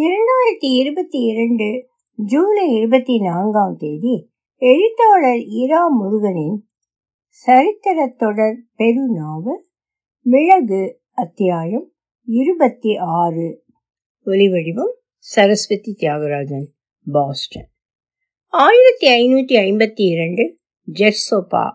இரண்டாயிரத்தி இருபத்தி இரண்டு ஜூலை இருபத்தி நான்காம் தேதி எழுத்தாளர் இரா முருகனின் சரித்திர தொடர் பெரு மிளகு அத்தியாயம் இருபத்தி ஆறு. ஒலிவடிவம் சரஸ்வதி தியாகராஜன் பாஸ்டன். ஆயிரத்தி ஐநூற்றி ஐம்பத்தி இரண்டு ஜெர்சோபா.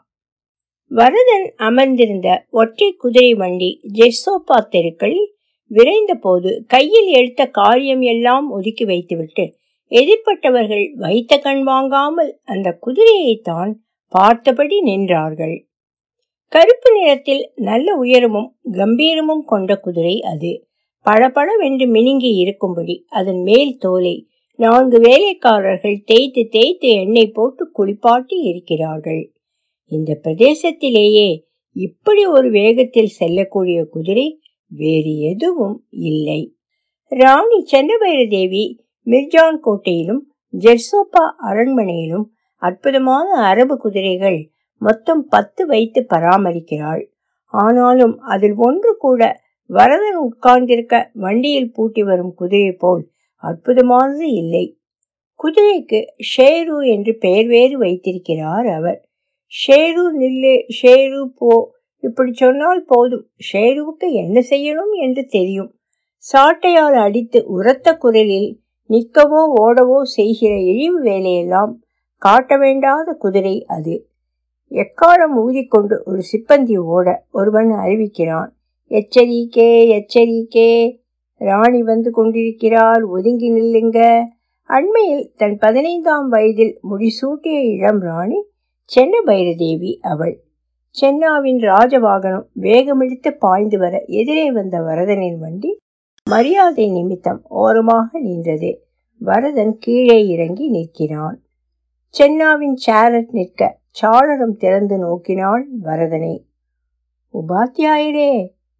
வரதன் அமர்ந்திருந்த ஒற்றை குதிரை வண்டி ஜெர்சோபா தெருக்களில் விரைந்த போது கையில் எடுத்த காரியம் எல்லாம் ஒதுக்கி வைத்துவிட்டு எதிர்ப்பட்டவர்கள் வைத்த கண் வாங்காமல் அந்த குதிரையைத்தான் பார்த்தபடி நின்றார்கள். கருப்பு நிறத்தில் நல்ல உயரமும் கம்பீரமும் கொண்ட குதிரை அது. பளபளவென்று மினுங்கி இருக்கும்படி அதன் மேல் தோலை நான்கு வேலைக்காரர்கள் தேய்த்து தேய்த்து எண்ணெய் போட்டு குளிப்பாட்டி இருக்கிறார்கள். இந்த பிரதேசத்திலேயே இப்படி ஒரு வேகத்தில் செல்லக்கூடிய குதிரை வேறு எதுவும் இல்லை. ராணி சென்னபைர தேவி மிர்ஜான் கோட்டையிலும் ஜெர்சோப்பா அரண்மனையிலும் அற்புதமான அரபு குதிரைகள் மொத்தம் பத்து வைத்து பராமரிக்கிறாள். ஆனாலும் அதில் ஒன்று கூட வரதன் உட்கார்ந்திருக்க வண்டியில் பூட்டி வரும் குதிரை போல் அற்புதமானது இல்லை. குதிரைக்கு ஷேரு என்று பெயர் வேறு வைத்திருக்கிறார் அவர். ஷேரு நில்லு ஷேரு போ இப்படி சொன்னால் போதும். ஷேருவுக்கு என்ன செய்யணும் என்று தெரியும். சாட்டையால் அடித்து உரத்த குரலில் நிற்கவோ ஓடவோ செய்கிற இழிவு வேலையெல்லாம் காட்ட வேண்டாத குதிரை அது. எக்காலம் ஊதிக்கொண்டு ஒரு சிப்பந்தி ஓட ஒருவன் அறிவிக்கிறான். எச்சரிக்கே எச்சரிக்கே ராணி வந்து கொண்டிருக்கிறார் ஒதுங்கி நில்லுங்க. அண்மையில் தன் பதினைந்தாம் வயதில் முடிசூட்டிய இளம் ராணி சென்ன பைரதேவி அவள். சென்னாவின் ராஜவாகனம் வேகமிழித்து பாய்ந்து வர எதிரே வந்த வரதனின் வண்டி மரியாதை நிமித்தம் ஓரமாக நின்றது. வரதன் கீழே இறங்கி நிற்கிறான். சென்னாவின் சேரட் நிற்க சாளரம் திறந்து நோக்கினான் வரதனை. உபாத்தியாயரே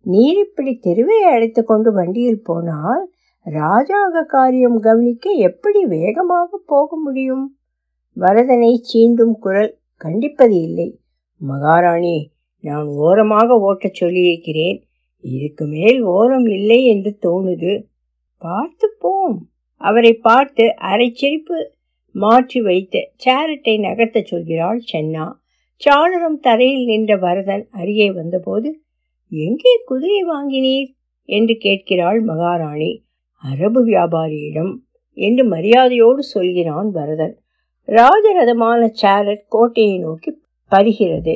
நீர் இப்படி தெருவை அழைத்து கொண்டு வண்டியில் போனால் ராஜாக காரியம் கவனிக்க எப்படி வேகமாக போக முடியும்? வரதனை சீண்டும் குரல் கண்டிப்பது இல்லை. மகாராணி நான் ஓரமாக ஓட்டச் சொல்லியிருக்கிறேன். இதுக்கு மேல் ஓரம் இல்லை என்று தோணுது. பார்த்துப்போம் அவரை பார்த்து அரைச்சிரிப்பு மாற்றி வைத்து சேரட்டை நகர்த்த சொல்கிறாள் சென்னா. சாளரம் தரையில் நின்ற வரதன் அருகே வந்தபோது எங்கே குதிரை வாங்கினீர்? என்று கேட்கிறாள் மகாராணி. அரபு வியாபாரியிடம் என்று மரியாதையோடு சொல்கிறான் வரதன் ராஜரதமான சேரட் கோட்டையை நோக்கி பருகிறது.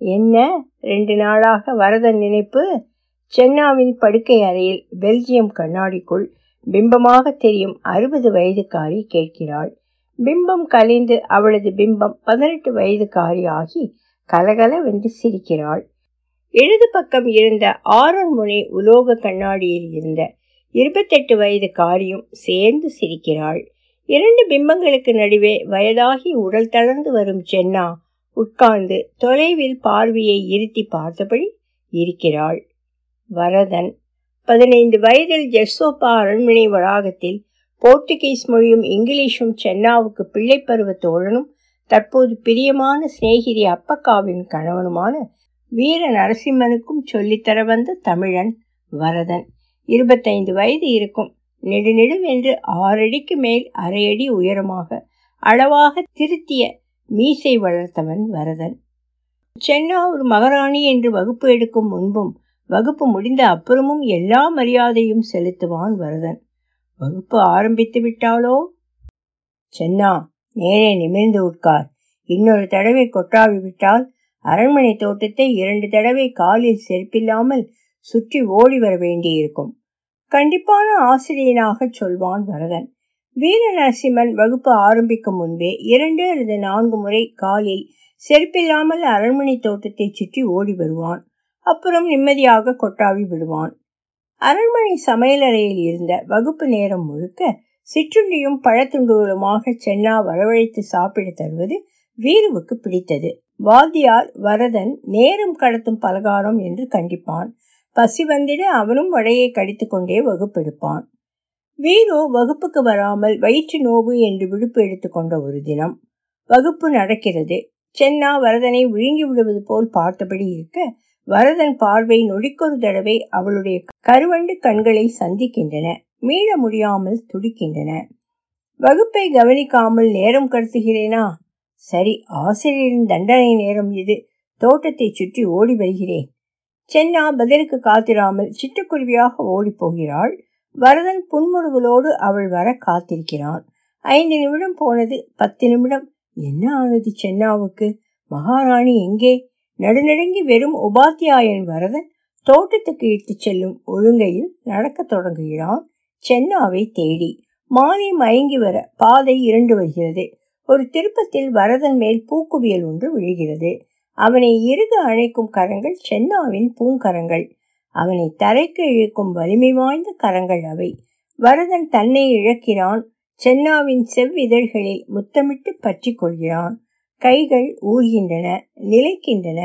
என்ன? ரெண்டு நாளாக வரதன் நினைப்பு? சென்னாவின் படுக்கை அறையில் பெல்ஜியம் கண்ணாடிக்குள் பிம்பமாக தெரியும் அறுபது வயதுக்காரி கேட்கிறாள். பிம்பம் கலைந்து அவளது பிம்பம் பதினெட்டு வயதுக்காரி ஆகி கலகலவென்று சிரிக்கிறாள். இடது பக்கம் இருந்த ஆரண்முனை உலோக கண்ணாடியில் இருந்த இருபத்தெட்டு வயது காரியும் சேர்ந்து சிரிக்கிறாள். இரண்டு பிம்பங்களுக்கு நடுவே வயதாகி உடல் தளர்ந்து வரும் சென்னா உட்கார்ந்து தொலைவில் பார்வையை இருத்தி பார்த்தபடி இருக்கிறாள். வரதன் பதினைந்து வயதில் ஜெர்சோப்பா அரண்மனை வளாகத்தில் போர்த்துகீஸ் மொழியும் இங்கிலீஷும் சென்னாவுக்கு பிள்ளை பருவ தோழனும் தற்போது பிரியமான சிநேகிதி அப்பக்காவின் கணவனுமான வீர நரசிம்மனுக்கும் சொல்லித்தர வந்த தமிழன் வரதன். இருபத்தைந்து வயது இருக்கும். நெடுநெடுவென்று ஆறடிக்கு மேல் அரையடி உயரமாக அளவாக திருத்திய மீசை வளர்த்தவன் வரதன். சென்னா ஒரு மகாராணி என்று வகுப்பு எடுக்கும் முன்பும் வகுப்பு முடிந்த அப்புறமும் எல்லா மரியாதையும் செலுத்துவான் வரதன். வகுப்பு ஆரம்பித்து விட்டாலோ சென்னா நேரே நிமிர்ந்து உட்கார். இன்னொரு தடவை கொட்டாவி விட்டால் அரண்மனை தோட்டத்தை இரண்டு தடவை காலில் செருப்பில்லாமல் சுற்றி ஓடி வர வேண்டியிருக்கும். கண்டிப்பான ஆசிரியனாக சொல்வான் வரதன் வீர நரசிம்மன் வகுப்பு ஆரம்பிக்கும் முன்பே இரண்டு அல்லது நான்கு முறை காலில் செருப்பில்லாமல் அரண்மனை தோட்டத்தை சுற்றி ஓடி வருவான். அப்புறம் நிம்மதியாக கொட்டாவி விடுவான். அரண்மனை சமையலறையில் இருந்த வகுப்பு நேரம் முழுக்க சிற்றுண்டியும் பழத்துண்டுகளுமாக சென்னா வரவழைத்து சாப்பிட தருவது வீருவுக்கு பிடித்தது. வாத்தியார் வரதன் நேரம் கடத்தும் பலகாரம் என்று கண்டிப்பான். பசி வந்திட அவனும் வடையை கடித்து கொண்டே வகுப்பெடுப்பான். வீரு வகுப்புக்கு வராமல் வயிற்று நோவு என்று விடுப்பு எடுத்துக்கொண்ட ஒரு தினம். வகுப்பு நடக்கிறது. சென்னா வரதனை விழுங்கி விடுவது போல் பார்த்தபடி இருக்க வரதன் பார்வை நொடிக்கொரு தடவை அவளுடைய கருவண்டு கண்களை சந்திக்கின்றன. மீள முடியாமல் துடிக்கின்றன. வகுப்பை கவனிக்காமல் நேரம் கடத்துகிறேனா? சரி ஆசிரியரின் தண்டனை நேரம் இது. தோட்டத்தை சுற்றி ஓடி வருகிறேன். சென்னா பதிலுக்கு காத்திராமல் சிட்டுக்குருவியாக ஓடி போகிறாள் வரதன் புன்முறுவலோடு அவள் வர காத்திருக்கிறான். ஐந்து நிமிடம் போனது பத்து நிமிடம். என்ன ஆனது சென்னாவுக்கு? மகாராணி எங்கே? நடுநடுங்கி வெறும் உபாத்தியாயன் வரதன் தோட்டத்துக்கு இட்டு செல்லும் ஒழுங்கையில் நடக்கத் தொடங்குகிறான். சென்னாவை தேடி மாலை மயங்கி வர பாதை இரண்டு வருகிறது. ஒரு திருப்பத்தில் வரதன் மேல் பூக்குவியல் ஒன்று விழுகிறது. அவனை இறுக அணைக்கும் கரங்கள் சென்னாவின் பூங்கரங்கள். அவனை தரைக்கு இழுக்கும் வலிமை வாய்ந்த கரங்கள் அவை. வரதன் தன்னை இழக்கிறான் சென்னாவின் செவ்விதழ்களில் முத்தமிட்டு பற்றி கொள்கிறான். கைகள் ஊர்கின்றன நிலைக்கின்றன.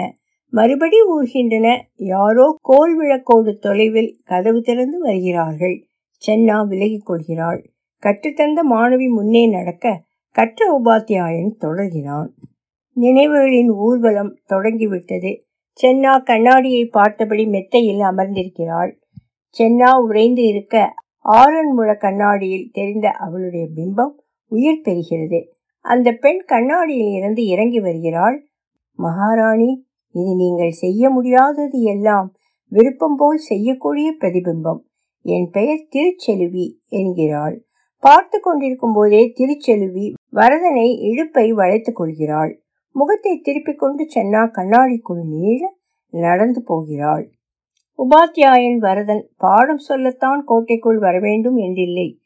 மறுபடி ஊர்கின்றன யாரோ கோல் விளக்கோடு தொலைவில் கதவு திறந்து வருகிறார்கள். சென்னா விலகிக் கொள்கிறாள். கற்றுத்தந்த மாணவி முன்னே நடக்க கற்ற உபாத்தியாயன் தொடர்கிறான். நினைவுகளின் ஊர்வலம் தொடங்கிவிட்டது. சென்னா கண்ணாடியை பார்த்தபடி மெத்தையில் அமர்ந்திருக்கிறாள். சென்னா உறைந்து இருக்க ஆரன் கண்ணாடியில் தெரிந்த அவளுடைய பிம்பம் உயிர் பெறுகிறது. அந்த பெண் கண்ணாடியில் இருந்து இறங்கி வருகிறாள். மகாராணி இது நீங்கள் செய்ய முடியாதது எல்லாம் விருப்பம் போல் செய்யக்கூடிய பிரதிபிம்பம். என் பெயர் திருச்செலுவி என்கிறாள். பார்த்து கொண்டிருக்கும் போதே திருச்செலுவி வரதனை இழுப்பை வளைத்துக் கொள்கிறாள். முகத்தை திருப்பிக் கொண்டு சென்னா கண்ணாடிக்குள் நீள நடந்து போகிறாள். உபாத்தியாயன் வரதன் பாடம் சொல்லத்தான் கோட்டைக்குள் வரவேண்டும் என்றில்லை.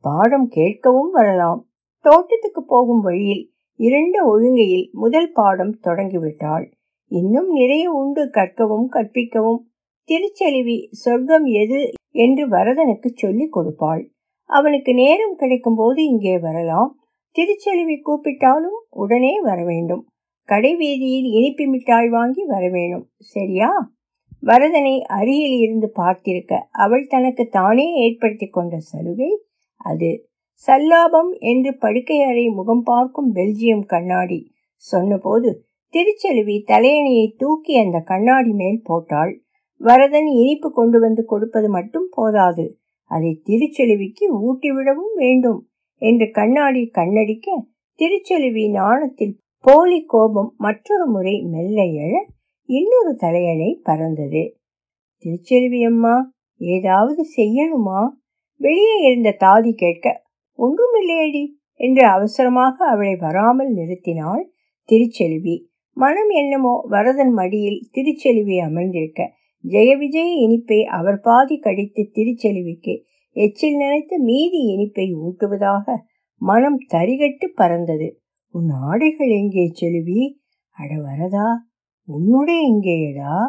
பாடம் கேட்கவும் வரலாம். தோட்டத்துக்கு போகும் வழியில் இரண்டு ஒழுங்கையில் முதல் பாடம் தொடங்கிவிட்டாள். இன்னும் நிறைய உண்டு கற்கவும் கற்பிக்கவும். திருச்செலுவி சொர்க்கம் எது? என்று வரதனுக்கு சொல்லிக் கொடுப்பாள். அவனுக்கு நேரம் கிடைக்கும் போது இங்கே வரலாம். திருச்செழுவி கூப்பிட்டாலும் உடனே வர வேண்டும். கடை வீதியில் இனிப்பு மிட்டாய் வாங்கி வர வேணும் சரியா? வரதனை அருகில் இருந்து பார்த்திருக்க அவள் தனக்கு தானே ஏற்படுத்தி கொண்ட சலுகை அது. சல்லாபம் என்று படுக்கை அறை முகம் பார்க்கும் பெல்ஜியம் கண்ணாடி. சொன்னபோது திருச்செலுவி தலையணையை தூக்கி அந்த கண்ணாடி மேல் போட்டாள். வரதன் இனிப்பு கொண்டு வந்து கொடுப்பது மட்டும் போதாது. அதை திருச்செலுவிக்கு ஊட்டிவிடவும் வேண்டும். என்று கண்ணாடி கண்ணடிக்க திருச்செலுவி நாணத்தில் போலி கோபம் மற்றொரு முறை மெல்ல எழ இன்னொரு தலையணை பறந்தது. திருச்செல்வி அம்மா ஏதாவது செய்யணுமா? வெளியே இருந்த தாதி கேட்க ஒன்றுமில்லையடி என்று அவசரமாக அவளை வராமல் நிறுத்தினாள் திருச்செல்வி மனம் என்னமோ வரதன் மடியில் திருச்செல்வி அமர்ந்திருக்க ஜெய விஜய இனிப்பை அவர் பாதி கடித்து திருச்செல்விக்கு எச்சில் நினைத்து மீதி இனிப்பை ஊட்டுவதாக மனம் தரிகட்டு பறந்தது. உன் ஆடைகள் எங்கே செலுவி அட வரதா? உன்னுடைய எங்கேயடா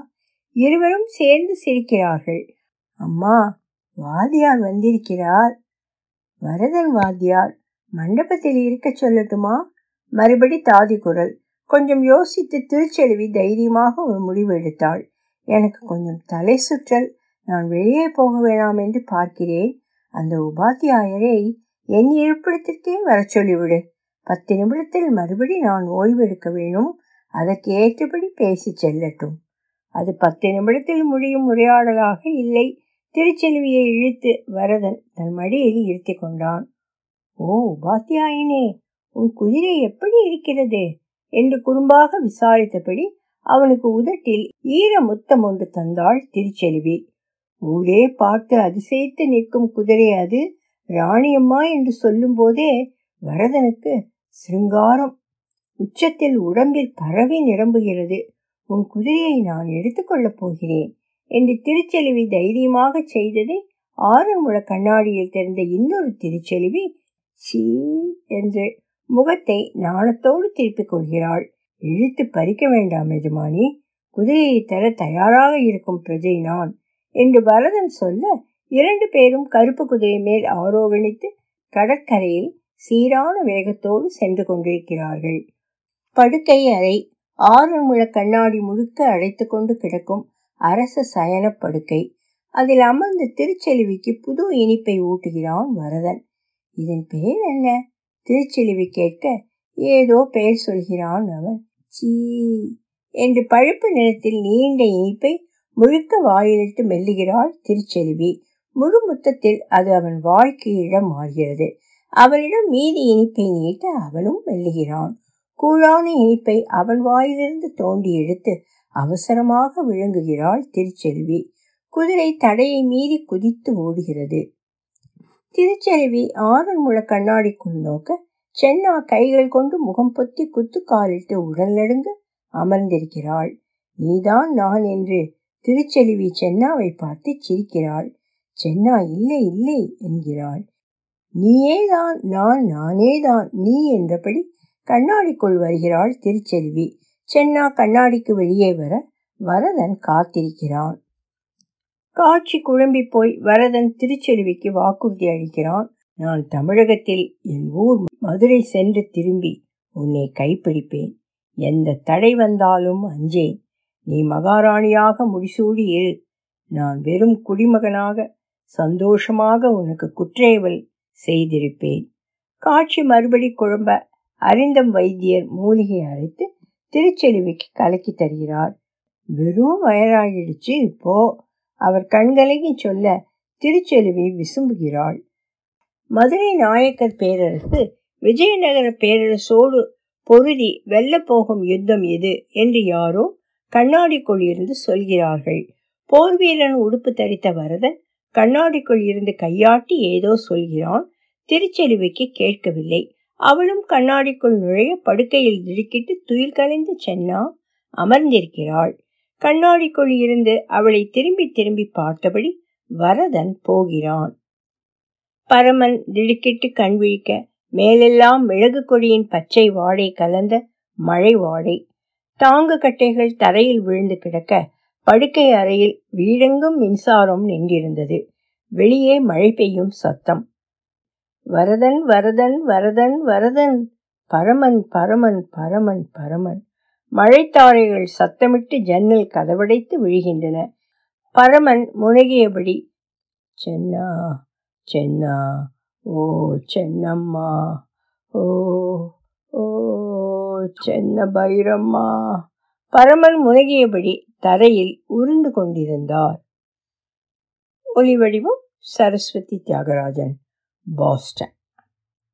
இருவரும் சேர்ந்து சிரிக்கிறார்கள். அம்மா வாத்தியார் வந்திருக்கிறார். வரதன் வாத்தியார் மண்டபத்தில் இருக்க சொல்லட்டுமா? மறுபடி தாதி குரல். கொஞ்சம் யோசித்து திருச்செழுவி தைரியமாக ஒரு முடிவு எடுத்தாள். எனக்கு கொஞ்சம் தலை சுற்றல். நான் வெளியே போக வேணாம் என்று பார்க்கிறேன். அந்த உபாத்தியாயரை என் இருப்பிடத்திற்கே வர சொல்லிவிடு. பத்து நிமிடத்தில் மறுபடி நான் ஓய்வெடுக்க வேணும். அதற்கு ஏற்றபடி பேசி செல்லட்டும். அது பத்து நிமிடத்தில் முடியும் உரையாடலாக இல்லை. திருச்செல்வியை இழுத்து வரதன் தன் மடியில் இருத்தி கொண்டான். ஓ உபாத்தியாயினே உன் குதிரை எப்படி இருக்கிறது? என்று குறும்பாக விசாரித்தபடி அவனுக்கு உதட்டில் ஈர முத்தம் ஒன்று தந்தாள் திருச்செல்வி ஊரே பார்த்து அதிசயித்து நிற்கும் குதிரை அது ராணியம்மா என்று சொல்லும் போதே வரதனுக்கு சிருங்காரம். உச்சத்தில் உடம்பில் பரவி நிரம்புகிறது. உன் குதிரையை நான் எடுத்துக்கொள்ளப் போகிறேன் என்று திருச்செலுவி தைரியமாக செய்தது ஆறுமுழ கண்ணாடியில் தெரிந்த இன்னொரு திருச்செலுவி சீ என்று முகத்தை நாணத்தோடு திருப்பிக் கொள்கிறாள். இழுத்து பறிக்க வேண்டாம் எஜமானி. குதிரையை தர தயாராக இருக்கும் பிரஜை நான். என்று பரதன் சொல்ல இரண்டு பேரும் கருப்பு குதிரை மேல் ஆரோகணித்து கடற்கரையில் சீரான வேகத்தோடு சென்று கொண்டிருக்கிறார்கள். படுக்கை அறை ஆறு முழ கண்ணாடி முழுக்க அடைத்து கொண்டு கிடக்கும் அரச சயன படுக்கை. அதில் அமர்ந்த திருச்செலுவிக்கு புது இனிப்பை ஊட்டுகிறான் வரதன் இதன் பெயர் என்ன? திருச்செலுவி கேட்க ஏதோ பெயர் சொல்கிறான் அவன். சீ! என்று பழுப்பு நிறத்தில் நீண்ட இனிப்பை முழுக்க வாயிலிட்டு மெல்லுகிறாள் திருச்செலுவி. முழு முத்தத்தில் அது அவன் வாழ்க்கை இடம் மாறுகிறது. அவனிடம் மீதி இனிப்பை நீட்ட அவனும் மெல்லுகிறான். கூழான இனிப்பை அவன் வாயிலிருந்து தோண்டி எடுத்து அவசரமாக விழுங்குகிறாள் திருச்செல்வி. குதிரை தடையை மீறி குதித்து ஓடுகிறது. திருச்செல்வி ஆறன் கண்ணாடிக்குள் நோக்க சென்னா கைகள் கொண்டு முகம் பொத்தி குத்து காலிட்டு உடல் நடுங்க அமர்ந்திருக்கிறாள். நீதான் நான் என்று திருச்செழுவி சென்னாவை பார்த்து சிரிக்கிறாள். சென்னா இல்லை இல்லை என்கிறாள். நீயேதான் நான் நானேதான் நீ என்றபடி கண்ணாடிக்குள் வருகிறாள் திருச்செல்வி சென்னா கண்ணாடிக்கு வெளியே வர வரதன் காத்திருக்கிறான். காட்சி குழம்பி போய் வரதன் திருச்செல்விக்கு வாக்குறுதி அளிக்கிறான். நான் தமிழகத்தில் என் ஊர் மதுரை சென்று திரும்பி உன்னை கைப்பிடிப்பேன். எந்த தடை வந்தாலும் அஞ்சேன். நீ மகாராணியாக முடிசூடி இரு நான் வெறும் குடிமகனாக சந்தோஷமாக உனக்கு குற்றேவல் செய்திருப்பேன். காட்சி மறுபடி குழம்ப அறிந்தம் வைத்தியர் மூலிகை அரைத்து திருச்செலுவிக்கு கலக்கி தருகிறார். வெறும் வயராகிடுச்சு இப்போ. அவர் கண்களையும் சொல்ல திருச்செலுவி விசும்புகிறாள். மதுரை நாயக்கர் பேரரசு விஜயநகர பேரரசோடு பொருதி வெல்ல போகும் யுத்தம் எது? என்று யாரோ கண்ணாடிக்குள் இருந்து சொல்கிறார்கள். போர் வீரன் உடுப்பு தரித்த வரதன் கண்ணாடிக்குள் இருந்து கையாட்டி ஏதோ சொல்கிறான். திருச்செலுவிக்கு கேட்கவில்லை. அவளும் கண்ணாடிக்குள் நுழைய படுக்கையில் திடுக்கிட்டு துயில் கலைந்த சென்னா அமர்ந்திருக்கிறாள். கண்ணாடிக்குள் இருந்து அவளை திரும்பி திரும்பி பார்த்தபடி வரதன் போகிறான். பரமன் திடுக்கிட்டு கண் விழிக்க மேலெல்லாம் மிளகு கொடியின் பச்சை வாடை கலந்த மழை வாடை. தாங்கு கட்டைகள் தரையில் விழுந்து கிடக்க படுக்கை அறையில் வீடெங்கும் மின்சாரம் நின்றிருந்தது. வெளியே மழை பெய்யும் சத்தம். வரதன் வரதன் வரதன் வரதன். பரமன் பரமன் பரமன் பரமன். மழைத்தாரைகள் சத்தமிட்டு ஜன்னல் கதவடைத்து விழுகின்றன. பரமன் முனகியபடி சென்னா சென்னா ஓ சென்னம்மா ஓ ஓ சென்ன பைரம்மா. பரமன் முனகியபடி தரையில் உருண்டு கொண்டிருந்தார். ஒலி வடிவம் சரஸ்வதி தியாகராஜன் பாஸ்டன்.